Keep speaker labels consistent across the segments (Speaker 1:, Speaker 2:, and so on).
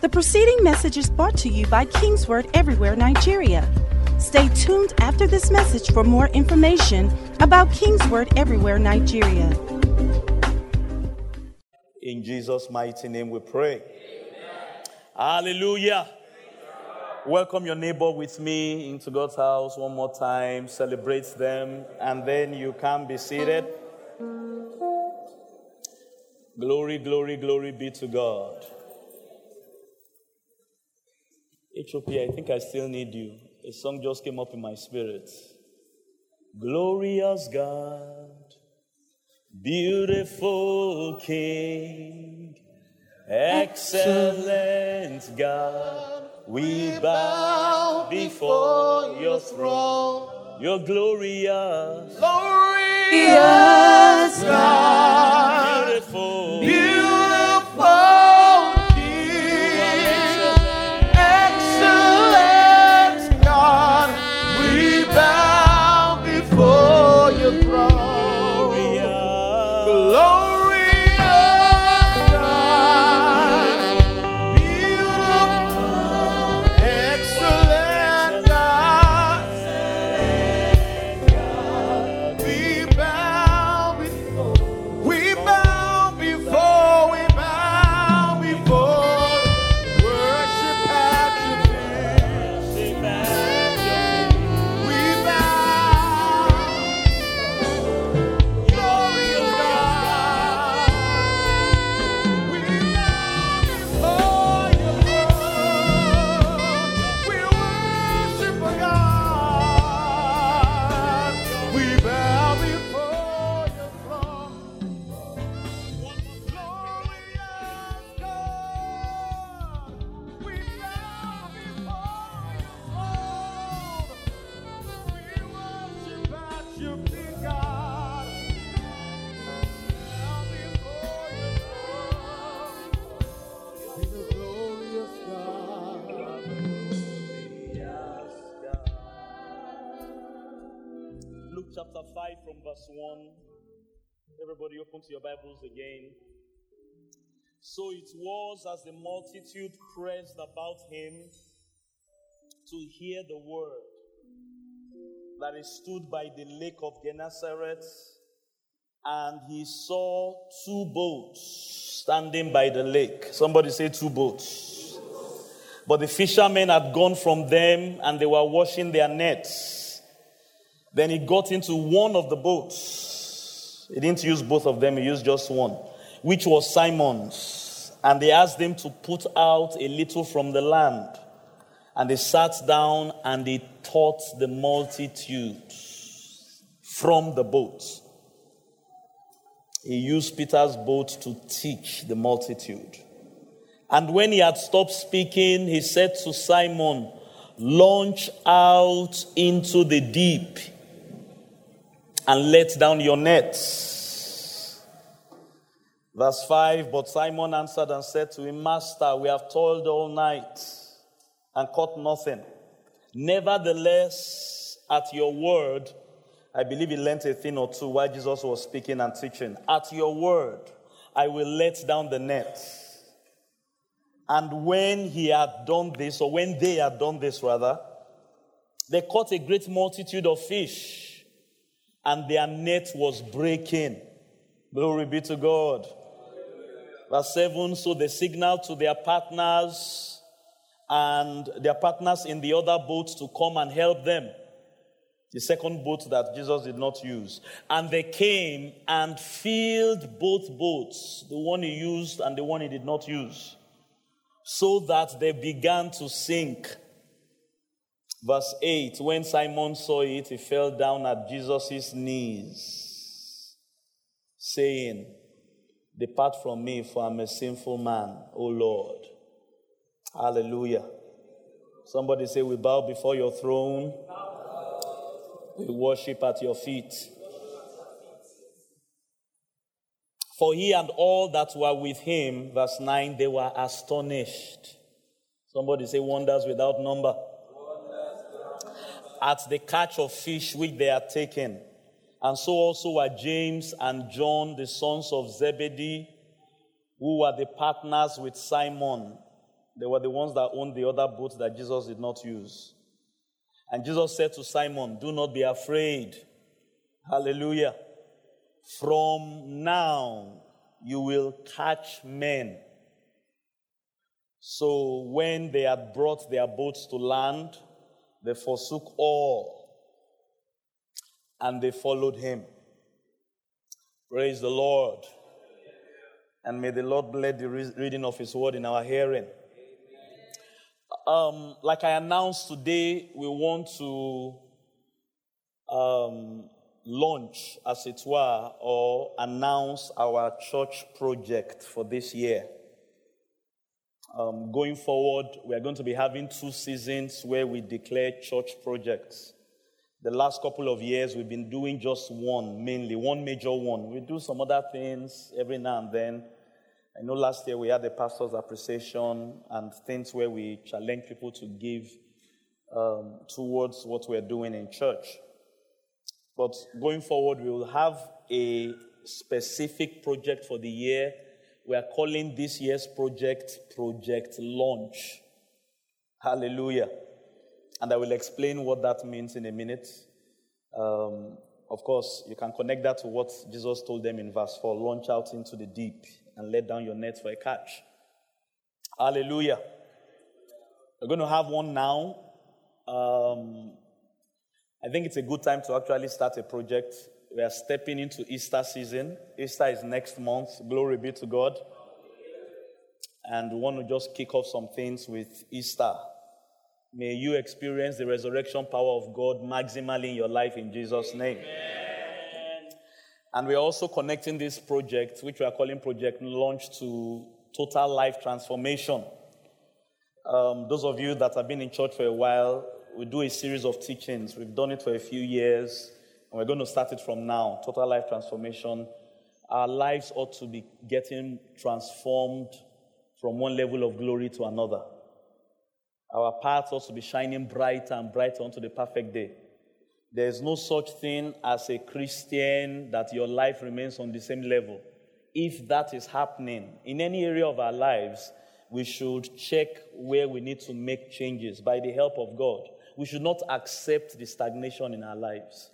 Speaker 1: The preceding message is brought to you by Kingsword Everywhere Nigeria. Stay tuned after this message for more information about Kingsword Everywhere Nigeria.
Speaker 2: In Jesus' mighty name we pray. Hallelujah. Welcome your neighbor with me into God's house one more time. Celebrate them, and then you can be seated. Glory, glory, glory be to God. HOP, I think I still need you. A song just came up in my spirit. Glorious God, beautiful King, excellent God, we bow before your throne. You're glorious,
Speaker 3: Glorious God,
Speaker 2: beautiful,
Speaker 3: beautiful
Speaker 2: open to your Bibles again. So it was as the multitude pressed about him to hear the word that he stood by the lake of Gennesaret and he saw two boats standing by the lake. Somebody say two boats. But the fishermen had gone from them and they were washing their nets. Then he got into one of the boats. He didn't use both of them, he used just one, which was Simon's. And they asked him to put out a little from the land. And they sat down and they taught the multitude from the boat. He used Peter's boat to teach the multitude. And when he had stopped speaking, he said to Simon, Launch out into the deep and let down your nets. Verse 5 But Simon answered and said to him, Master, we have toiled all night and caught nothing. Nevertheless, at your word, I believe he learnt a thing or two while Jesus was speaking and teaching. At your word, I will let down the net. And when he had done this, or when they had done this rather, they caught a great multitude of fish, and their net was breaking. Glory be to God. Verse 7 So they signaled to their partners and their partners in the other boats to come and help them. The second boat that Jesus did not use. And they came and filled both boats, the one he used and the one he did not use, so that they began to sink. Verse 8 When Simon saw it, he fell down at Jesus' knees, saying, Depart from me, for I'm a sinful man, O Lord. Hallelujah. Somebody say, We bow before your throne, we worship at your feet. For he and all that were with him, verse 9, they were astonished. Somebody say, Wonders without number. At the catch of fish which they had taken. And so also were James and John, the sons of Zebedee, who were the partners with Simon. They were the ones that owned the other boats that Jesus did not use. And Jesus said to Simon, Do not be afraid. Hallelujah. From now, you will catch men. So when they had brought their boats to land, they forsook all and they followed him. Praise the Lord. And may the Lord bless the reading of his word in our hearing. Um, like I announced today, we want to um, launch, as it were, or announce our church project for this year. Um, going forward, we are going to be having two seasons where we declare church projects. The last couple of years, we've been doing just one, mainly one major one. We do some other things every now and then. I know last year we had the pastor's appreciation and things where we challenge people to give um, towards what we're doing in church. But going forward, we will have a specific project for the year. We are calling this year's project Project Launch. Hallelujah. And I will explain what that means in a minute. Um, of course, you can connect that to what Jesus told them in verse 4 launch out into the deep and let down your net for a catch. Hallelujah. We're going to have one now. Um, I think it's a good time to actually start a project. We are stepping into Easter season. Easter is next month. Glory be to God. And we want to just kick off some things with Easter. May you experience the resurrection power of God maximally in your life in Jesus' name. And we're also connecting this project, which we are calling Project Launch, to total life transformation. Um, those of you that have been in church for a while, we do a series of teachings. We've done it for a few years, and we're going to start it from now. Total life transformation. Our lives ought to be getting transformed from one level of glory to another. Our paths ought to be shining brighter and brighter unto the perfect day. There is no such thing as a Christian that your life remains on the same level. If that is happening in any area of our lives, we should check where we need to make changes by the help of God. We should not accept the stagnation in our lives.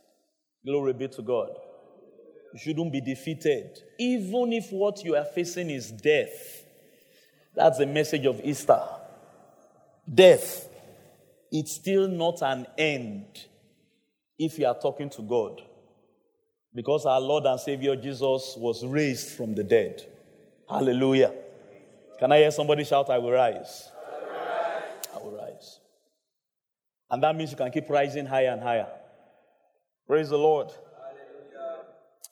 Speaker 2: Glory be to God. You shouldn't be defeated. Even if what you are facing is death. That's the message of Easter. Death. It's still not an end if you are talking to God. Because our Lord and Savior Jesus was raised from the dead. Hallelujah. Can I hear somebody shout, I will rise? I will rise. I will rise. And that means you can keep rising higher and higher. Praise the Lord.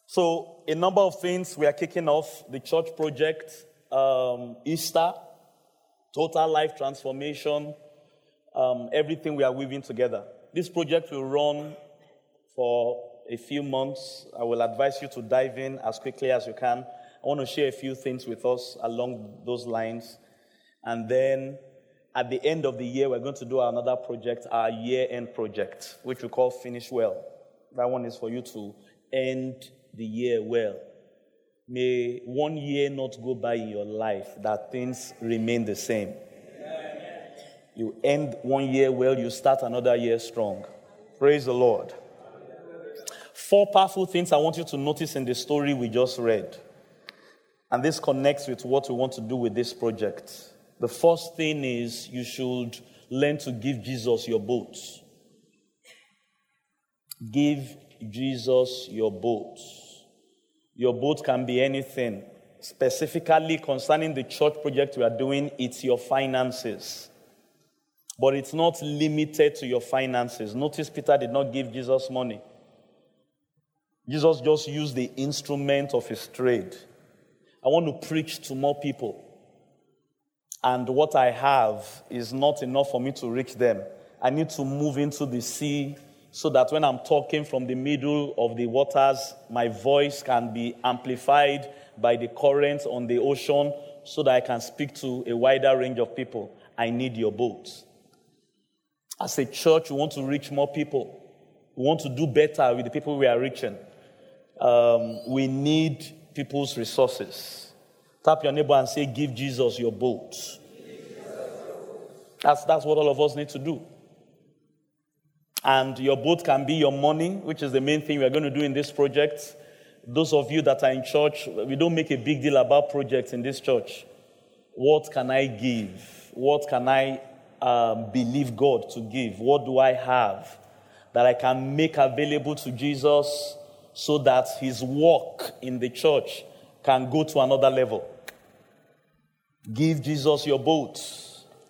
Speaker 2: So, a number of things we are kicking off the church project, um, Easter, total life transformation, um, everything we are weaving together. This project will run for a few months. I will advise you to dive in as quickly as you can. I want to share a few things with us along those lines. And then at the end of the year, we're going to do another project, our year end project, which we call Finish Well. That one is for you to end the year well. May one year not go by in your life that things remain the same. You end one year well, you start another year strong. Praise the Lord. Four powerful things I want you to notice in the story we just read. And this connects with what we want to do with this project. The first thing is you should learn to give Jesus your boat. Give Jesus your boat. Your boat can be anything. Specifically concerning the church project we are doing, it's your finances. But it's not limited to your finances. Notice Peter did not give Jesus money. Jesus just used the instrument of his trade. I want to preach to more people. And what I have is not enough for me to reach them. I need to move into the sea so that when I'm talking from the middle of the waters, my voice can be amplified by the currents on the ocean so that I can speak to a wider range of people. I need your boat. As a church, we want to reach more people. We want to do better with the people we are reaching. Um, we need people's resources. Tap your neighbor and say, Give Jesus your boat. That's, that's what all of us need to do. And your boat can be your money, which is the main thing we are going to do in this project. Those of you that are in church, we don't make a big deal about projects in this church. What can I give? What can I um, believe God to give? What do I have that I can make available to Jesus so that his work in the church can go to another level? Give Jesus your boat.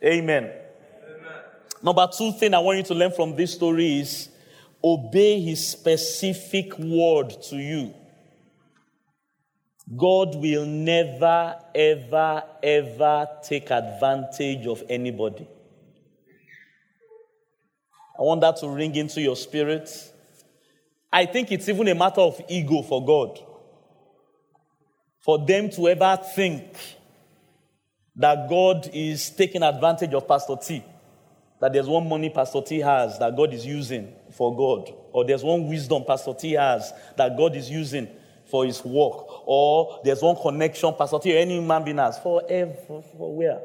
Speaker 2: Amen. Number two thing I want you to learn from this story is obey his specific word to you. God will never, ever, ever take advantage of anybody. I want that to ring into your spirit. I think it's even a matter of ego for God. For them to ever think that God is taking advantage of Pastor T. That there's one money Pastor T has that God is using for God. Or there's one wisdom Pastor T has that God is using for his work. Or there's one connection Pastor T or any human being has. Forever, for where?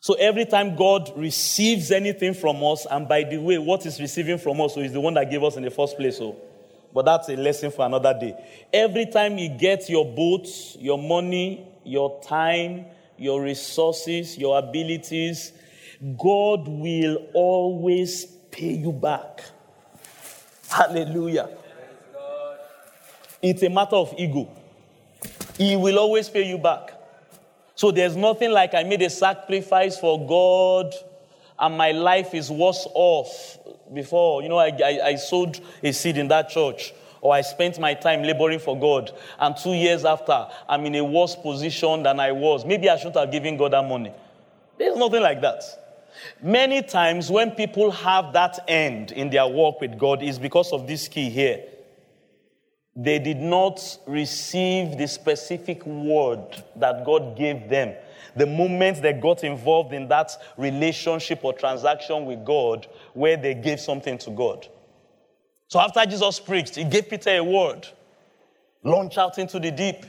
Speaker 2: So every time God receives anything from us, and by the way, what is receiving from us so is the one that gave us in the first place. So, but that's a lesson for another day. Every time you get your boat, your money, your time, your resources, your abilities, God will always pay you back. Hallelujah. It's a matter of ego. He will always pay you back. So there's nothing like I made a sacrifice for God and my life is worse off before. You know, I, I, I sowed a seed in that church or I spent my time laboring for God and two years after I'm in a worse position than I was. Maybe I shouldn't have given God that money. There's nothing like that. Many times when people have that end in their walk with God is because of this key here they did not receive the specific word that God gave them. The moment they got involved in that relationship or transaction with God, where they gave something to God. So after Jesus preached, he gave Peter a word launch out into the deep,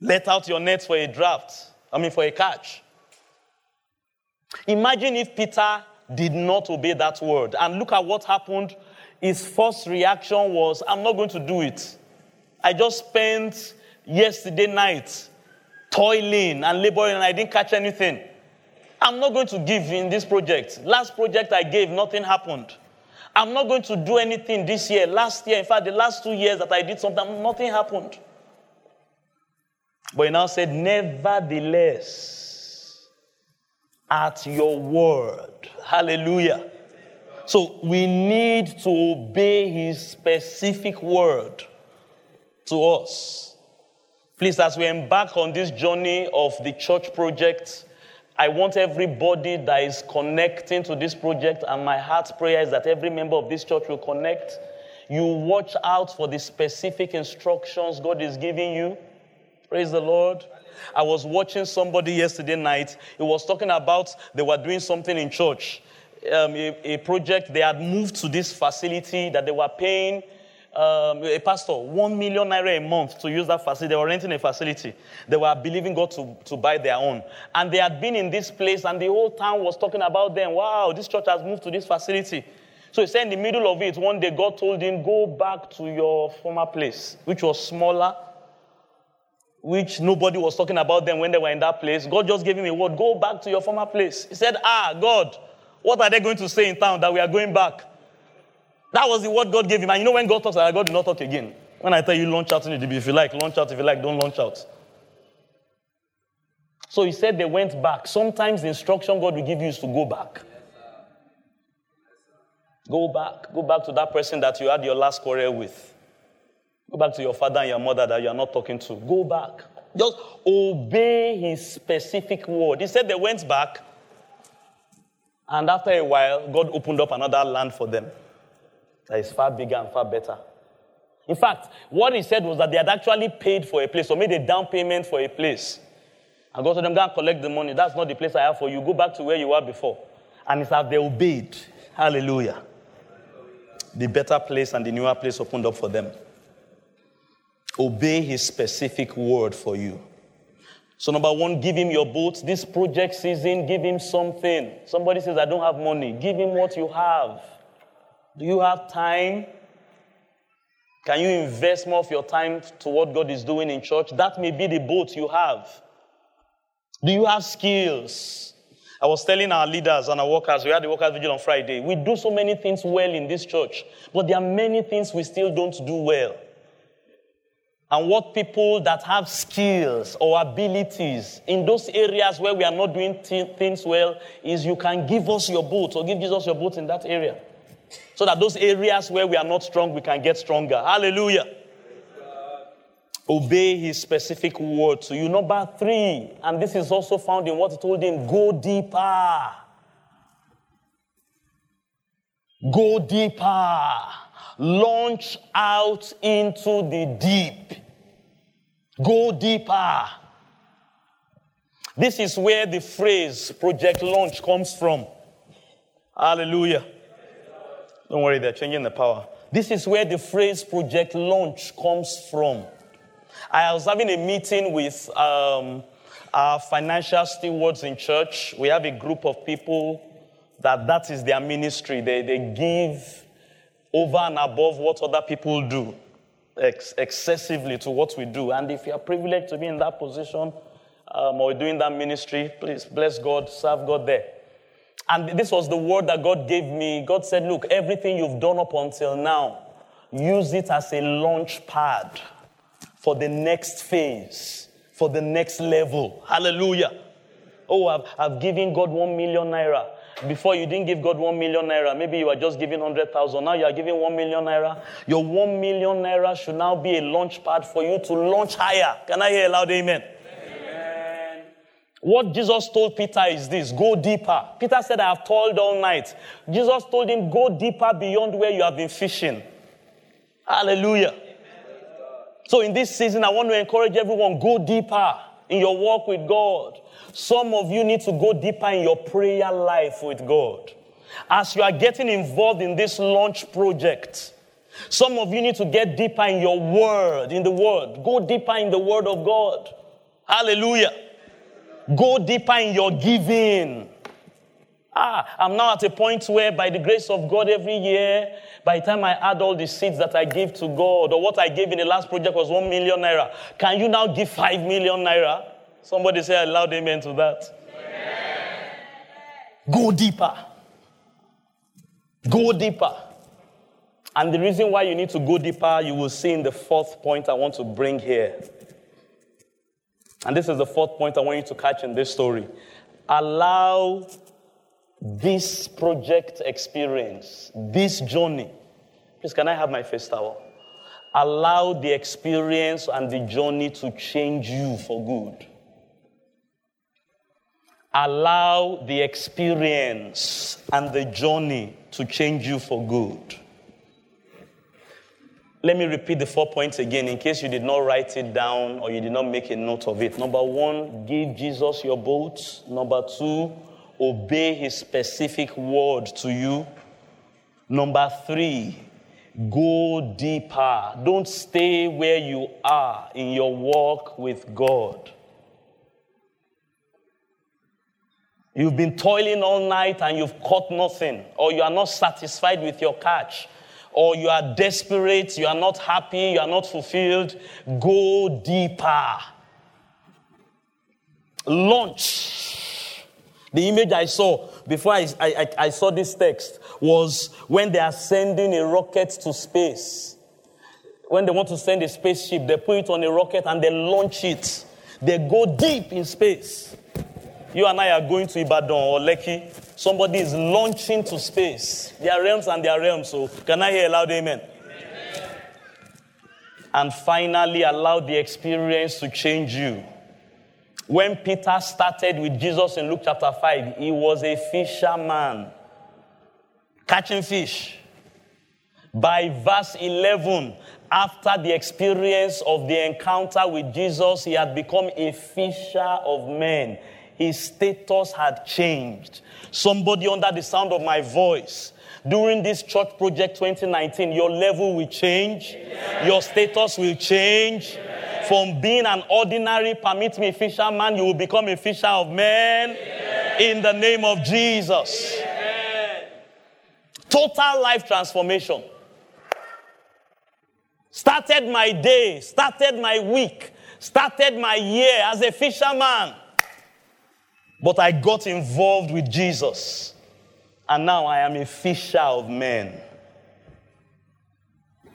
Speaker 2: let out your nets for a draft, I mean, for a catch. Imagine if Peter did not obey that word. And look at what happened his first reaction was, I'm not going to do it. I just spent yesterday night toiling and laboring and I didn't catch anything. I'm not going to give in this project. Last project I gave, nothing happened. I'm not going to do anything this year. Last year, in fact, the last two years that I did something, nothing happened. But he now said, Nevertheless, at your word, hallelujah. So we need to obey his specific word to us. Please, as we embark on this journey of the church project, I want everybody that is connecting to this project, and my heart's prayer is that every member of this church will connect. You watch out for the specific instructions God is giving you. Praise the Lord. I was watching somebody yesterday night. He was talking about they were doing something in church, um, a, a project. They had moved to this facility that they were paying um, a pastor one million naira a month to use that facility. They were renting a facility. They were believing God to, to buy their own. And they had been in this place, and the whole town was talking about them. Wow, this church has moved to this facility. So he said, in the middle of it, one day God told him, Go back to your former place, which was smaller, which nobody was talking about them when they were in that place. God just gave him a word Go back to your former place. He said, Ah, God, what are they going to say in town that we are going back? That was the word God gave him. And you know when God talks, God will not talk again. When I tell you launch out in the if you like, launch out. If you like, don't launch out. So he said they went back. Sometimes the instruction God will give you is to go back. Go back. Go back to that person that you had your last quarrel with. Go back to your father and your mother that you are not talking to. Go back. Just obey his specific word. He said they went back, and after a while, God opened up another land for them that is far bigger and far better. In fact, what he said was that they had actually paid for a place or made a down payment for a place. And God told them, Go and collect the money. That's not the place I have for you. Go back to where you were before. And it's as they obeyed. Hallelujah. The better place and the newer place opened up for them. Obey his specific word for you. So, number one, give him your boat. This project season, give him something. Somebody says, I don't have money. Give him what you have. Do you have time? Can you invest more of your time to what God is doing in church? That may be the boat you have. Do you have skills? I was telling our leaders and our workers, we had the workers vigil on Friday. We do so many things well in this church, but there are many things we still don't do well. And what people that have skills or abilities in those areas where we are not doing thi- things well is you can give us your boat or give Jesus your boat in that area. So that those areas where we are not strong, we can get stronger. Hallelujah. Obey his specific word to you. Number three, and this is also found in what he told him go deeper. Go deeper. Launch out into the deep. Go deeper. This is where the phrase project launch comes from. Hallelujah. Don't worry, they're changing the power. This is where the phrase project launch comes from. I was having a meeting with um, our financial stewards in church. We have a group of people that that is their ministry. They, they give over and above what other people do, ex- excessively to what we do. And if you are privileged to be in that position um, or doing that ministry, please bless God, serve God there. And this was the word that God gave me. God said, Look, everything you've done up until now, use it as a launch pad for the next phase, for the next level. Hallelujah. Oh, I've, I've given God one million naira. Before you didn't give God one million naira, maybe you are just giving 100,000. Now you are giving one million naira. Your one million naira should now be a launch pad for you to launch higher. Can I hear a loud amen? What Jesus told Peter is this go deeper. Peter said, I have toiled all night. Jesus told him, go deeper beyond where you have been fishing. Hallelujah. So, in this season, I want to encourage everyone go deeper in your walk with God. Some of you need to go deeper in your prayer life with God. As you are getting involved in this launch project, some of you need to get deeper in your word, in the word. Go deeper in the word of God. Hallelujah. Go deeper in your giving. Ah, I'm now at a point where, by the grace of God, every year, by the time I add all the seeds that I give to God, or what I gave in the last project was one million naira, can you now give five million naira? Somebody say a loud amen to that. Go deeper. Go deeper. And the reason why you need to go deeper, you will see in the fourth point I want to bring here. And this is the fourth point I want you to catch in this story. Allow this project experience, this journey. Please, can I have my face towel? Allow the experience and the journey to change you for good. Allow the experience and the journey to change you for good. Let me repeat the four points again in case you did not write it down or you did not make a note of it. Number one, give Jesus your boat. Number two, obey his specific word to you. Number three, go deeper. Don't stay where you are in your walk with God. You've been toiling all night and you've caught nothing, or you are not satisfied with your catch, or you are desperate, you are not happy, you are not fulfilled. Go deeper. Launch. The image I saw before I, I, I saw this text was when they are sending a rocket to space. When they want to send a spaceship, they put it on a rocket and they launch it. They go deep in space. You and I are going to Ibadan or Lekki. Somebody is launching to space. There are realms and there are realms. So, can I hear a loud amen? amen? And finally, allow the experience to change you. When Peter started with Jesus in Luke chapter 5, he was a fisherman, catching fish. By verse 11, after the experience of the encounter with Jesus, he had become a fisher of men. His status had changed. Somebody under the sound of my voice, during this church project 2019, your level will change, your status will change. From being an ordinary, permit me, fisherman, you will become a fisher of men in the name of Jesus. Total life transformation. Started my day, started my week, started my year as a fisherman. But I got involved with Jesus. And now I am a fisher of men.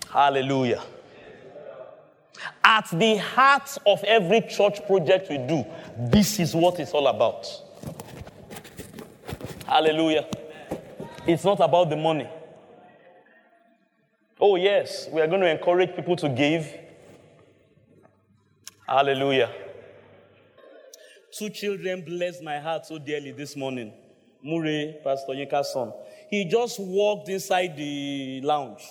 Speaker 2: Hallelujah. At the heart of every church project we do, this is what it's all about. Hallelujah. It's not about the money. Oh, yes, we are going to encourage people to give. Hallelujah. Two children blessed my heart so dearly this morning. Murray, Pastor Yinka's son. He just walked inside the lounge.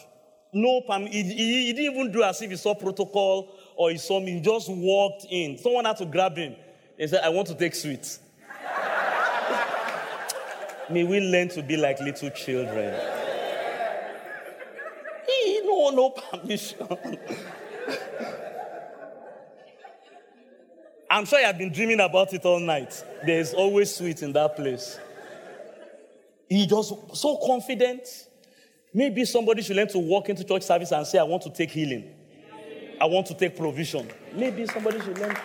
Speaker 2: No, perm- he, he, he didn't even do as if he saw protocol or he saw me. He just walked in. Someone had to grab him. and said, I want to take sweets. May we learn to be like little children. He no no permission. I'm sure you have been dreaming about it all night. There's always sweet in that place. He just so confident. Maybe somebody should learn to walk into church service and say, I want to take healing. I want to take provision. Maybe somebody should learn.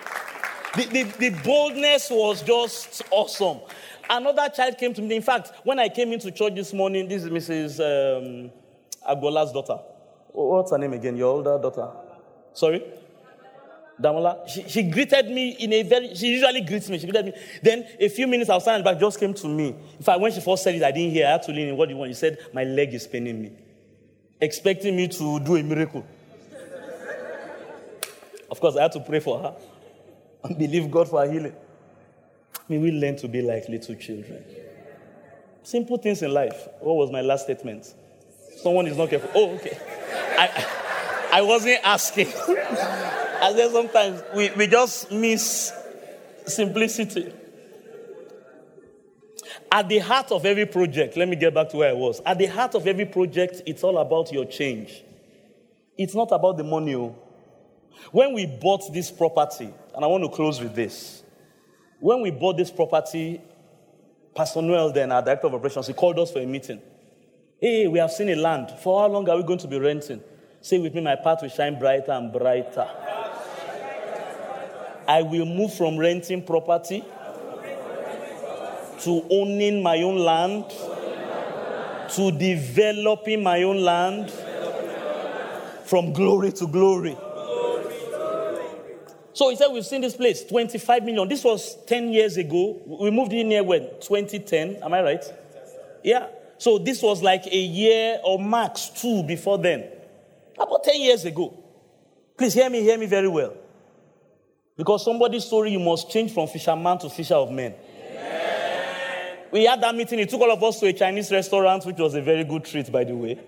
Speaker 2: The, the, the boldness was just awesome. Another child came to me. In fact, when I came into church this morning, this is Mrs. Um, Agola's daughter. What's her name again? Your older daughter? Sorry? Damola. She, she greeted me in a very, she usually greets me. She greeted me. Then a few minutes outside back just came to me. In fact, when she first said it, I didn't hear. I had to lean in. What do you want? She said, My leg is paining me. Expecting me to do a miracle. Of course, I had to pray for her and believe God for her healing. May we learn to be like little children. Simple things in life. What was my last statement? Someone is not careful. Oh, okay. I, I wasn't asking. I said sometimes we, we just miss simplicity. At the heart of every project, let me get back to where I was. At the heart of every project, it's all about your change. It's not about the money. oh. When we bought this property, and I want to close with this. When we bought this property, Pastor Noel, then our director of operations, he called us for a meeting. Hey, we have seen a land. For how long are we going to be renting? Say with me, my path will shine brighter and brighter. I will move from renting property to owning my own land, to developing my own land, from glory to glory. So he said, We've seen this place, 25 million. This was 10 years ago. We moved in here when? 2010. Am I right? Yeah. So this was like a year or max two before then. About 10 years ago. Please hear me, hear me very well. Because somebody's story, you must change from fisherman to fisher of men. We had that meeting. It took all of us to a Chinese restaurant, which was a very good treat, by the way.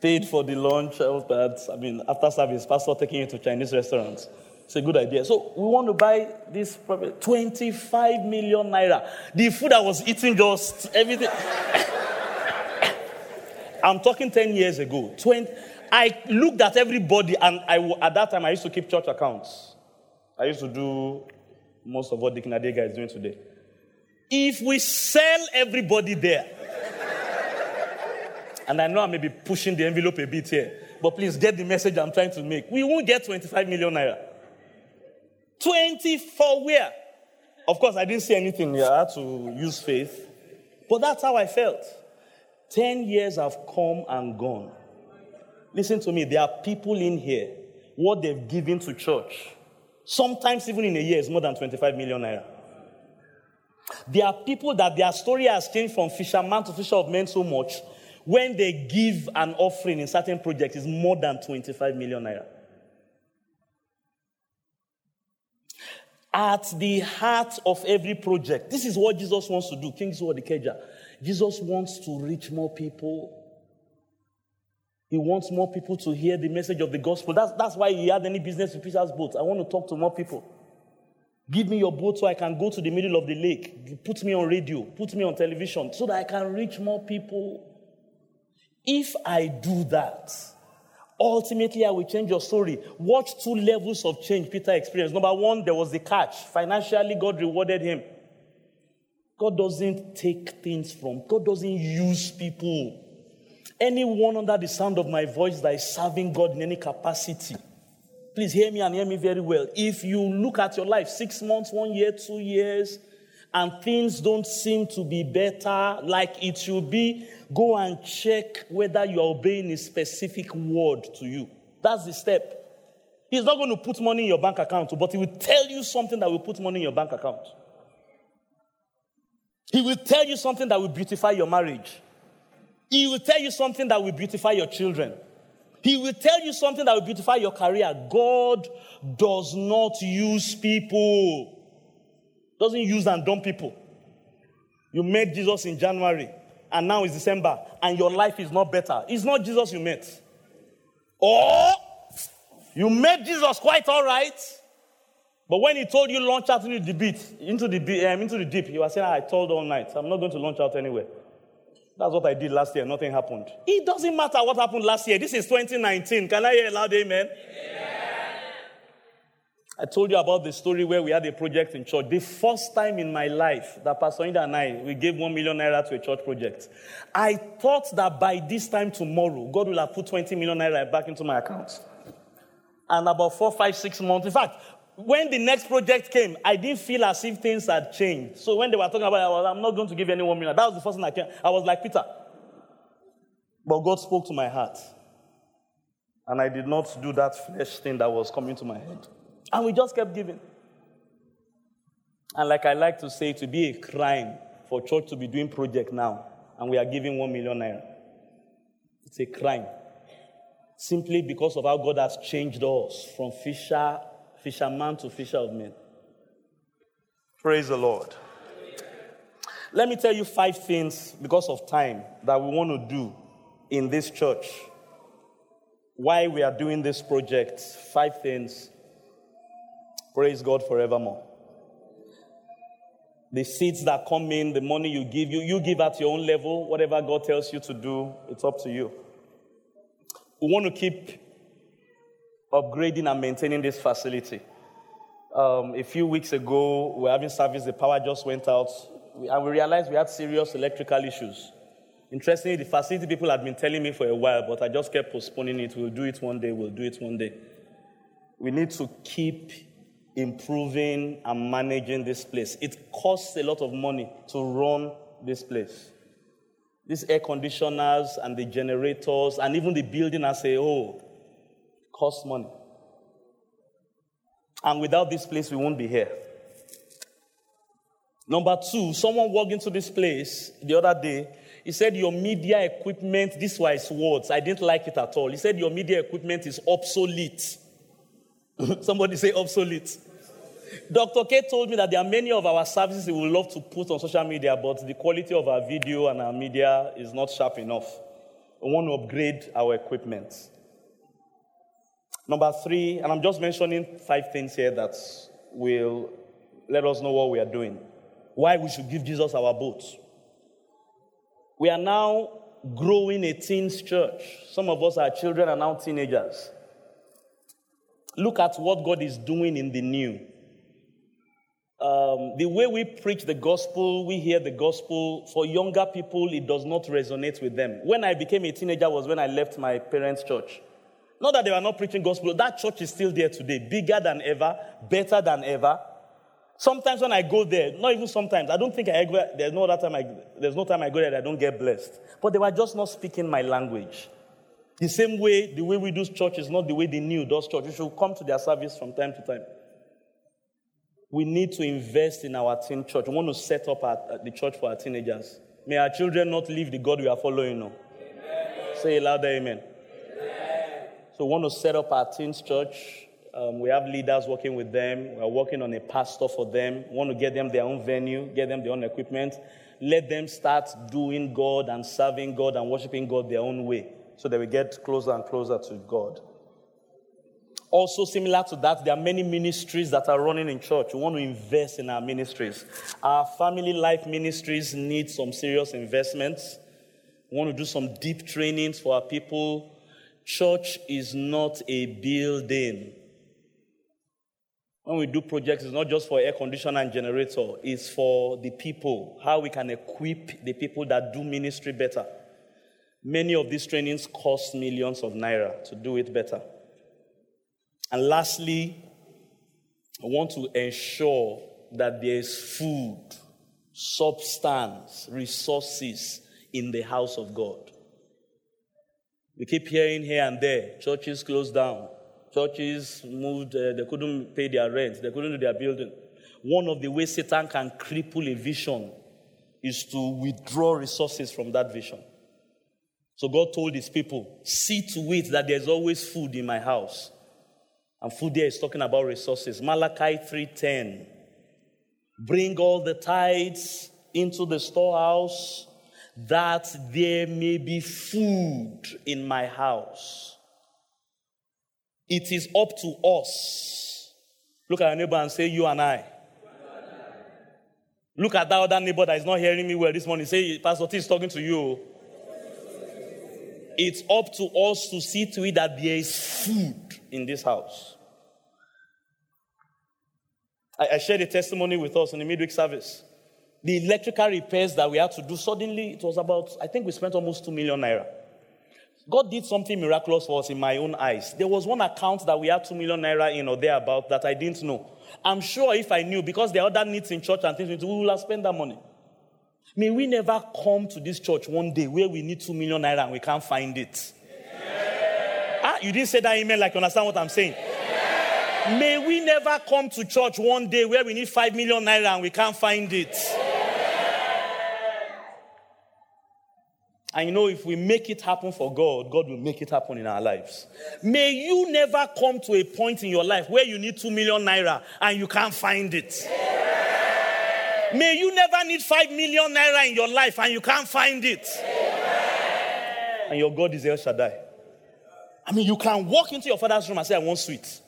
Speaker 2: Paid for the lunch. I was bad. I mean, after service, pastor taking you to Chinese restaurants. It's a good idea. So we want to buy this property, 25 million naira. The food I was eating, just everything. I'm talking 10 years ago. 20, I looked at everybody, and I, at that time, I used to keep church accounts. I used to do most of what Deacon Adega is doing today. If we sell everybody there, and I know I may be pushing the envelope a bit here, but please get the message I'm trying to make. We won't get 25 million naira. 24 where? Of course, I didn't see anything here. I had to use faith. But that's how I felt. 10 years have come and gone. Listen to me, there are people in here, what they've given to church, sometimes even in a year, is more than 25 million naira. There are people that their story has changed from fisherman to fisher of men so much. When they give an offering in certain projects, is more than 25 million naira. At the heart of every project, this is what Jesus wants to do. Kingsword Ikeja. Jesus wants to reach more people. He wants more people to hear the message of the gospel. That's, that's why he had any business with Peter's boat. I want to talk to more people. Give me your boat so I can go to the middle of the lake. Put me on radio. Put me on television so that I can reach more people. If I do that, Ultimately, I will change your story. Watch two levels of change Peter experienced. Number one, there was the catch. Financially, God rewarded him. God doesn't take things from, God doesn't use people. Anyone under the sound of my voice that is serving God in any capacity, please hear me and hear me very well. If you look at your life six months, one year, two years, and things don't seem to be better like it should be, go and check whether you're obeying a specific word to you. That's the step. He's not going to put money in your bank account, but he will tell you something that will put money in your bank account. He will tell you something that will beautify your marriage. He will tell you something that will beautify your children. He will tell you something that will beautify your career. God does not use people. Doesn't use and dumb people. You met Jesus in January, and now it's December, and your life is not better. It's not Jesus you met. Or you met Jesus quite all right, but when he told you launch out into the deep, into the um, into the deep, you were saying, "I told all night, I'm not going to launch out anywhere." That's what I did last year. Nothing happened. It doesn't matter what happened last year. This is 2019. Can I hear a loud amen? I told you about the story where we had a project in church. The first time in my life that Pastor Inda and I, we gave one million naira to a church project. I thought that by this time tomorrow, God will have put 20 million naira back into my account. And about four, five, six months. In fact, when the next project came, I didn't feel as if things had changed. So when they were talking about it, I was, I'm not going to give anyone million. That was the first thing I came. I was like, Peter. But God spoke to my heart. And I did not do that flesh thing that was coming to my head. And we just kept giving. And like I like to say, to be a crime for church to be doing project now, and we are giving one million naira. It's a crime. Simply because of how God has changed us from fisher, fisherman to fisher of men. Praise the Lord. Let me tell you five things because of time that we want to do in this church. Why we are doing this project. Five things Praise God forevermore. The seeds that come in, the money you give, you, you give at your own level. Whatever God tells you to do, it's up to you. We want to keep upgrading and maintaining this facility. Um, a few weeks ago, we were having service, the power just went out, and we realized we had serious electrical issues. Interestingly, the facility people had been telling me for a while, but I just kept postponing it. We'll do it one day, we'll do it one day. We need to keep improving and managing this place. It costs a lot of money to run this place. These air conditioners and the generators and even the building as a whole cost money. And without this place, we won't be here. Number two, someone walked into this place the other day. He said, Your media equipment, this was his words. I didn't like it at all. He said, Your media equipment is obsolete. Somebody say obsolete. Dr. K told me that there are many of our services we would love to put on social media, but the quality of our video and our media is not sharp enough. We want to upgrade our equipment. Number three, and I'm just mentioning five things here that will let us know what we are doing. Why we should give Jesus our boat. We are now growing a teens church. Some of us, our children, are now teenagers. Look at what God is doing in the new um, the way we preach the gospel, we hear the gospel, for younger people, it does not resonate with them. When I became a teenager was when I left my parents' church. Not that they were not preaching gospel, that church is still there today, bigger than ever, better than ever. Sometimes when I go there, not even sometimes, I don't think I ever, there's no other time I, there's no time I go there that I don't get blessed. But they were just not speaking my language. The same way, the way we do church is not the way the new does church. You should come to their service from time to time we need to invest in our teen church. We want to set up our, uh, the church for our teenagers. May our children not leave the God we are following. Amen. Say louder amen. So we want to set up our teens church. Um, we have leaders working with them. We are working on a pastor for them. We want to get them their own venue, get them their own equipment. Let them start doing God and serving God and worshiping God their own way so that we get closer and closer to God. Also, similar to that, there are many ministries that are running in church. We want to invest in our ministries. Our family life ministries need some serious investments. We want to do some deep trainings for our people, Church is not a building. When we do projects, it's not just for air conditioner and generator, it's for the people, how we can equip the people that do ministry better. Many of these trainings cost millions of naira to do it better. And lastly, I want to ensure that there is food, substance, resources in the house of God. We keep hearing here and there churches closed down, churches moved, uh, they couldn't pay their rent, they couldn't do their building. One of the ways Satan can cripple a vision is to withdraw resources from that vision. So God told his people, see to it that there's always food in my house. And food there is talking about resources. Malachi 3:10. Bring all the tithes into the storehouse that there may be food in my house. It is up to us. Look at your neighbor and say, You and I. Look at that other neighbor that is not hearing me well this morning. Say, Pastor T is talking to you. It's up to us to see to it that there is food in this house. I, I shared a testimony with us in the midweek service. The electrical repairs that we had to do, suddenly it was about, I think we spent almost 2 million naira. God did something miraculous for us in my own eyes. There was one account that we had 2 million naira in or thereabout that I didn't know. I'm sure if I knew, because there are other needs in church and things, we will have spent that money. May we never come to this church one day where we need 2 million naira and we can't find it. Ah, you didn't say that amen like you understand what I'm saying. May we never come to church one day where we need 5 million naira and we can't find it. And you know, if we make it happen for God, God will make it happen in our lives. May you never come to a point in your life where you need 2 million naira and you can't find it. May you never need 5 million naira in your life and you can't find it. And your God is El Shaddai. I mean, you can walk into your father's room and say, I want sweet.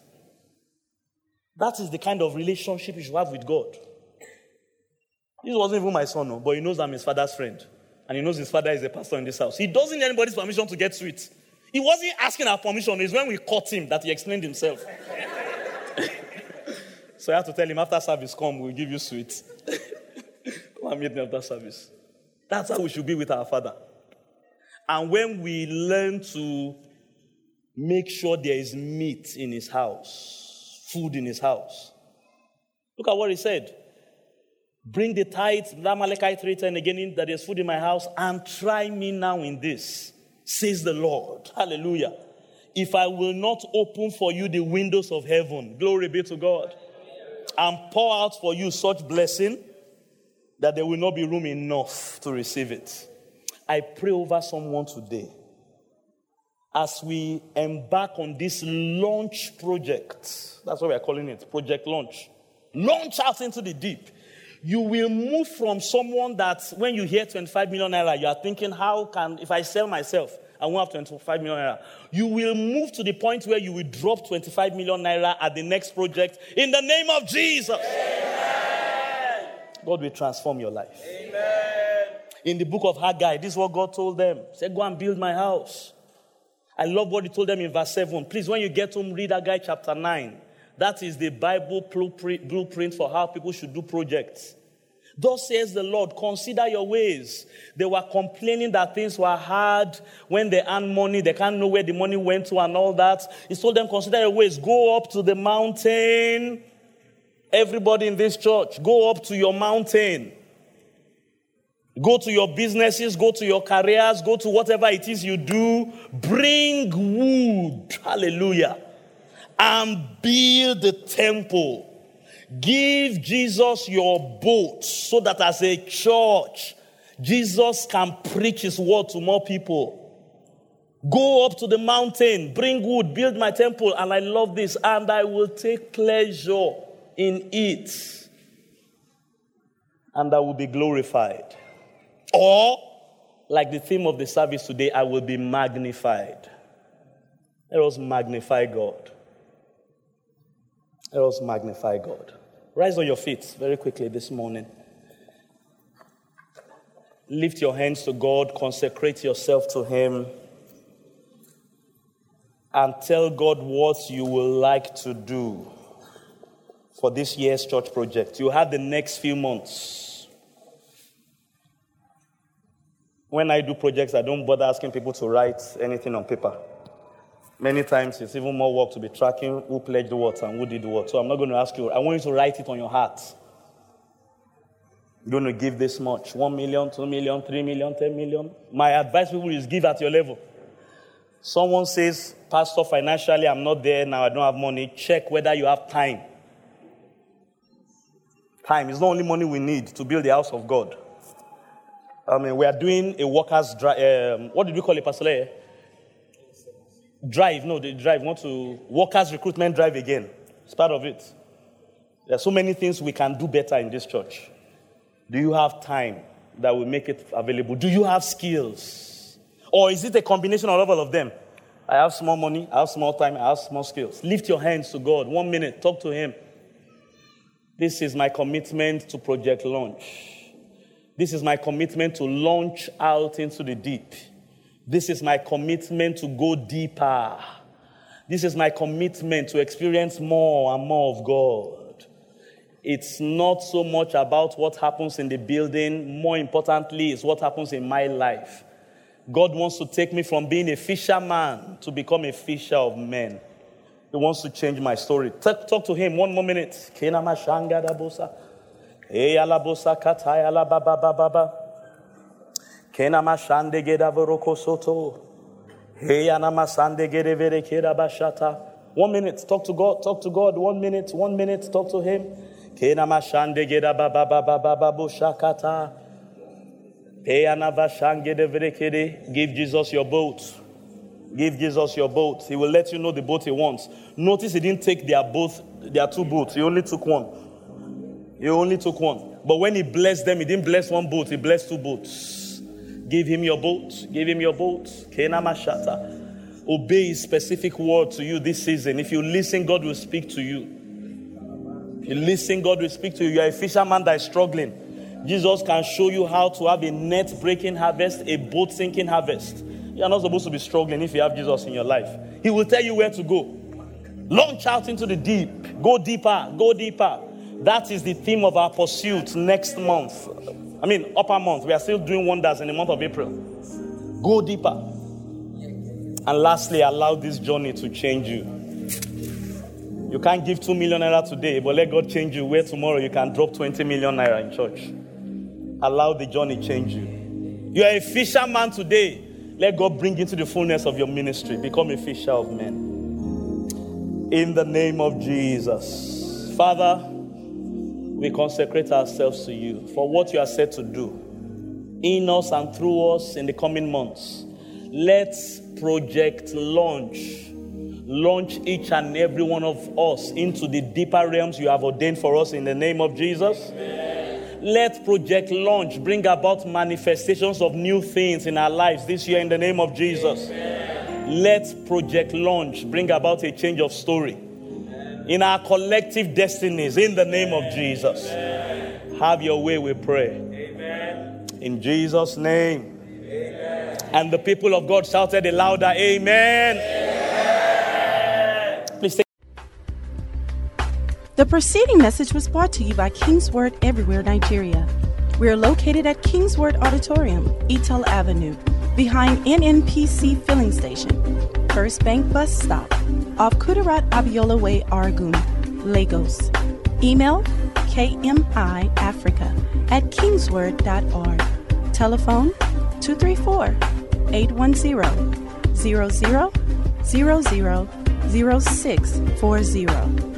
Speaker 2: That is the kind of relationship you should have with God. This wasn't even my son, no, but he knows I'm his father's friend. And he knows his father is a pastor in this house. He doesn't need anybody's permission to get sweet. He wasn't asking our permission. It's when we caught him that he explained himself. so I have to tell him, after service, come, we'll give you sweet. come and meet me after service. That's how we should be with our father. And when we learn to make sure there is meat in his house, food in his house. Look at what he said. Bring the tithes, Malachi 3.10 again, in, that there's food in my house, and try me now in this, says the Lord. Hallelujah. If I will not open for you the windows of heaven, glory be to God, and pour out for you such blessing that there will not be room enough to receive it. I pray over someone today as we embark on this launch project. That's what we are calling it Project Launch. Launch out into the deep. You will move from someone that when you hear 25 million naira, you are thinking, how can, if I sell myself, I won't have 25 million naira. You will move to the point where you will drop 25 million naira at the next project in the name of Jesus. Amen. God will transform your life. Amen. In the book of Haggai, this is what God told them. He said, Go and build my house. I love what he told them in verse 7. Please, when you get home, read Haggai chapter 9. That is the Bible blueprint for how people should do projects. Thus says the Lord, consider your ways. They were complaining that things were hard when they earn money, they can't know where the money went to and all that. He told them, consider your ways. Go up to the mountain. Everybody in this church, go up to your mountain. Go to your businesses, go to your careers, go to whatever it is you do. Bring wood. Hallelujah. And build the temple. Give Jesus your boat so that as a church, Jesus can preach his word to more people. Go up to the mountain, bring wood, build my temple, and I love this, and I will take pleasure in it, and I will be glorified. Or, like the theme of the service today, I will be magnified. Let us magnify God. Let us magnify God. Rise on your feet very quickly this morning. Lift your hands to God, consecrate yourself to Him. and tell God what you will like to do for this year's church project. You have the next few months. When I do projects, I don't bother asking people to write anything on paper. Many times it's even more work to be tracking who pledged what and who did the what. So I'm not going to ask you, I want you to write it on your heart. You're going to give this much 1 million, 2 million, 3 million, 10 million. My advice people is give at your level. Someone says, Pastor, financially, I'm not there now, I don't have money. Check whether you have time. Time is not only money we need to build the house of God. I mean, we are doing a workers' drive. Um, what did we call it, Pastor? Drive, no, the drive. Want to workers' recruitment drive again. It's part of it. There are so many things we can do better in this church. Do you have time that will make it available? Do you have skills? Or is it a combination of all of them? I have small money, I have small time, I have small skills. Lift your hands to God. One minute, talk to Him. This is my commitment to Project Launch. This is my commitment to launch out into the deep. This is my commitment to go deeper. This is my commitment to experience more and more of God. It's not so much about what happens in the building, more importantly, it's what happens in my life. God wants to take me from being a fisherman to become a fisher of men. He wants to change my story. Talk, talk to him one more minute. Kena mashanga da bosa. Eya la bosa kataya la ba ba ba ba ba. Kena mashande geda voroko soto. Heya na masande gede vere keda bashata. One minute, talk to God, talk to God. One minute, one minute, talk to Him. Kena mashande geda ba ba ba ba ba ba bushakata. Heya na vashange de. Give Jesus your boat. Give Jesus your boat. He will let you know the boat he wants. Notice he didn't take their both, their two boats. He only took one. He only took one. But when he blessed them, he didn't bless one boat, he blessed two boats. Give him your boat. Give him your boat. Kena mashata. Obey his specific word to you this season. If you listen, God will speak to you. If you listen, God will speak to you. You are a fisherman that is struggling. Jesus can show you how to have a net breaking harvest, a boat sinking harvest. You are not supposed to be struggling if you have Jesus in your life. He will tell you where to go. Launch out into the deep. Go deeper. Go deeper. That is the theme of our pursuit next month. I mean, upper month. We are still doing wonders in the month of April. Go deeper. And lastly, allow this journey to change you. You can't give 2 million naira today, but let God change you where tomorrow you can drop 20 million naira in church. Allow the journey change you. You are a fisherman today. Let God bring you into the fullness of your ministry. Become a fisher of men. In the name of Jesus. Father, we consecrate ourselves to you for what you are set to do in us and through us in the coming months. Let's project launch. Launch each and every one of us into the deeper realms you have ordained for us in the name of Jesus. Let Project Launch bring about manifestations of new things in our lives this year in the name of Jesus. Let Project Launch bring about a change of story in our collective destinies in the name of Jesus. Have your way, we pray. Amen. In Jesus' name. And the people of God shouted a louder Amen. Please take
Speaker 1: The preceding message was brought to you by Kingsword Everywhere Nigeria. We are located at Kingsword Auditorium, Etel Avenue, behind NNPC Filling Station, First Bank Bus Stop, off Kudirat Abiola Way, Oregun, Lagos. Email kmiafrica at kingsword.org. Telephone 234 810 00 00 0640.